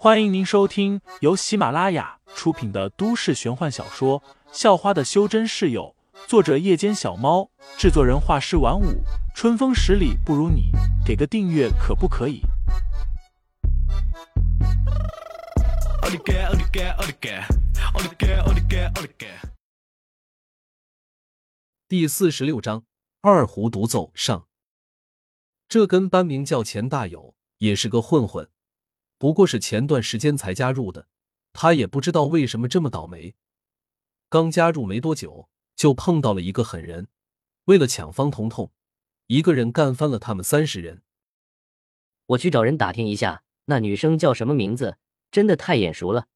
欢迎您收听由喜马拉雅出品的都市玄幻小说《校花的修真室友》，作者：夜间小猫，制作人：画师晚舞，春风十里不如你，给个订阅可不可以？第四十六章二胡独奏上。这跟班名叫钱大友，也是个混混。不过是前段时间才加入的，他也不知道为什么这么倒霉。刚加入没多久，就碰到了一个狠人，为了抢方彤彤，一个人干翻了他们三十人。我去找人打听一下，那女生叫什么名字？真的太眼熟了。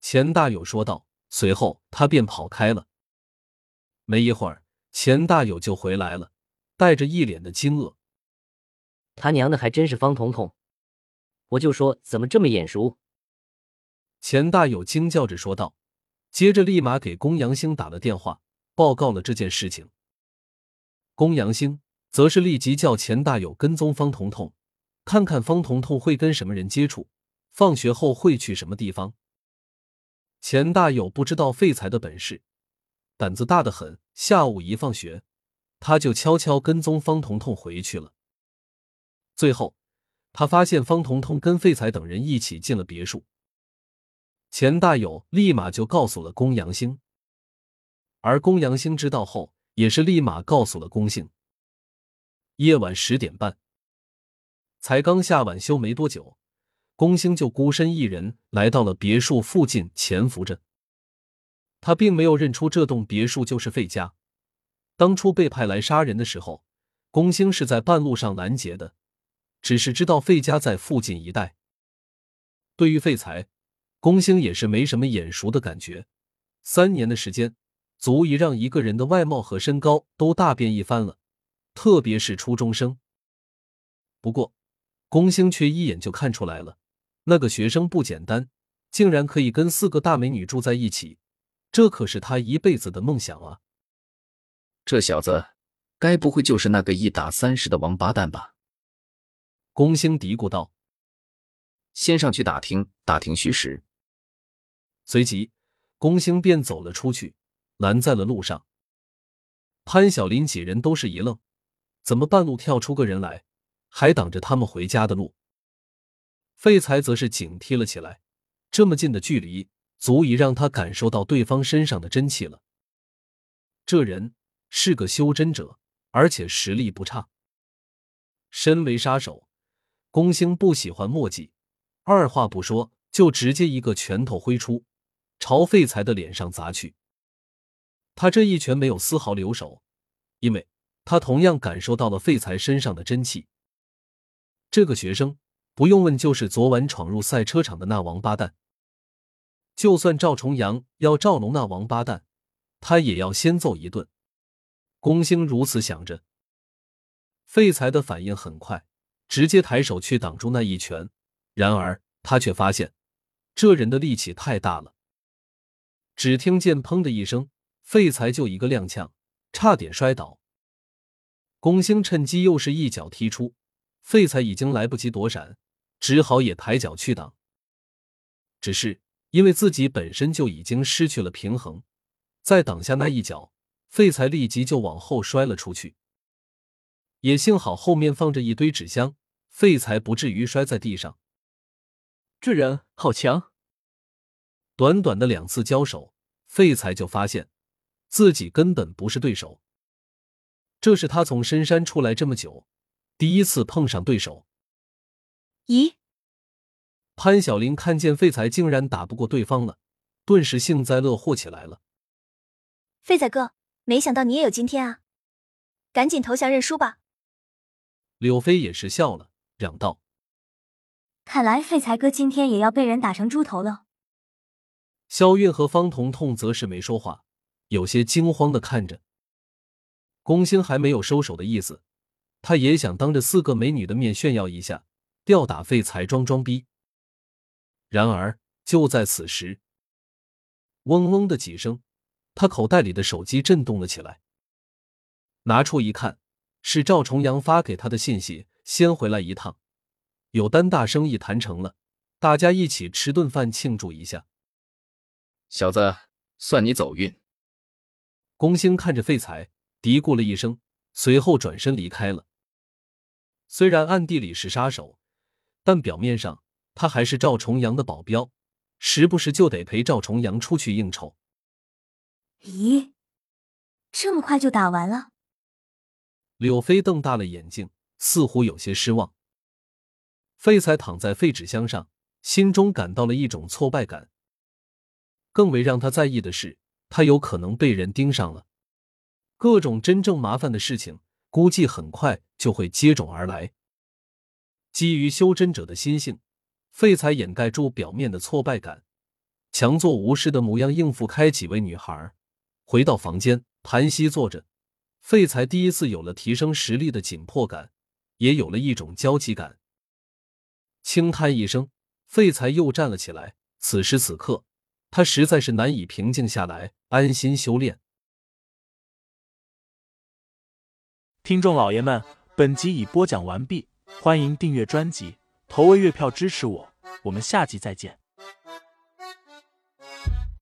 钱大友说道，随后他便跑开了。没一会儿，钱大友就回来了，带着一脸的惊愕。他娘的，还真是方彤彤！我就说怎么这么眼熟？钱大友惊叫着说道，接着立马给公阳星打了电话，报告了这件事情。公阳星则是立即叫钱大友跟踪方彤彤，看看方彤彤会跟什么人接触，放学后会去什么地方。钱大友不知道废材的本事，胆子大的很。下午一放学，他就悄悄跟踪方彤彤回去了。最后。他发现方彤彤跟废材等人一起进了别墅，钱大友立马就告诉了公阳星，而公阳星知道后，也是立马告诉了公兴。夜晚十点半，才刚下晚修没多久，公兴就孤身一人来到了别墅附近潜伏着。他并没有认出这栋别墅就是费家，当初被派来杀人的时候，公兴是在半路上拦截的。只是知道费家在附近一带。对于废材，龚兴也是没什么眼熟的感觉。三年的时间，足以让一个人的外貌和身高都大变一番了，特别是初中生。不过，龚兴却一眼就看出来了，那个学生不简单，竟然可以跟四个大美女住在一起，这可是他一辈子的梦想啊！这小子，该不会就是那个一打三十的王八蛋吧？龚兴嘀咕道：“先上去打听打听虚实。”随即，龚兴便走了出去，拦在了路上。潘晓林几人都是一愣，怎么半路跳出个人来，还挡着他们回家的路？废材则是警惕了起来，这么近的距离，足以让他感受到对方身上的真气了。这人是个修真者，而且实力不差。身为杀手。龚兴不喜欢墨迹，二话不说就直接一个拳头挥出，朝废材的脸上砸去。他这一拳没有丝毫留手，因为他同样感受到了废材身上的真气。这个学生不用问，就是昨晚闯入赛车场的那王八蛋。就算赵重阳要赵龙那王八蛋，他也要先揍一顿。龚兴如此想着，废材的反应很快。直接抬手去挡住那一拳，然而他却发现这人的力气太大了。只听见“砰”的一声，废材就一个踉跄，差点摔倒。龚兴趁机又是一脚踢出，废材已经来不及躲闪，只好也抬脚去挡。只是因为自己本身就已经失去了平衡，再挡下那一脚，废材立即就往后摔了出去。也幸好后面放着一堆纸箱，废材不至于摔在地上。这人好强！短短的两次交手，废材就发现自己根本不是对手。这是他从深山出来这么久，第一次碰上对手。咦？潘晓林看见废材竟然打不过对方了，顿时幸灾乐祸起来了。废材哥，没想到你也有今天啊！赶紧投降认输吧！柳飞也是笑了，嚷道：“看来废材哥今天也要被人打成猪头了。”肖韵和方彤彤则是没说话，有些惊慌的看着。龚星还没有收手的意思，他也想当着四个美女的面炫耀一下，吊打废材装装逼。然而就在此时，嗡嗡的几声，他口袋里的手机震动了起来，拿出一看。是赵重阳发给他的信息，先回来一趟，有单大生意谈成了，大家一起吃顿饭庆祝一下。小子，算你走运。龚兴看着废材，嘀咕了一声，随后转身离开了。虽然暗地里是杀手，但表面上他还是赵重阳的保镖，时不时就得陪赵重阳出去应酬。咦，这么快就打完了？柳飞瞪大了眼睛，似乎有些失望。废材躺在废纸箱上，心中感到了一种挫败感。更为让他在意的是，他有可能被人盯上了。各种真正麻烦的事情，估计很快就会接踵而来。基于修真者的心性，废材掩盖住表面的挫败感，强作无事的模样应付开几位女孩。回到房间，盘膝坐着，废材第一次有了提升实力的紧迫感，也有了一种焦急感。轻叹一声，废材又站了起来。此时此刻，他实在是难以平静下来，安心修炼。听众老爷们，本集已播讲完毕，欢迎订阅专辑，投喂月票支持我，我们下集再见。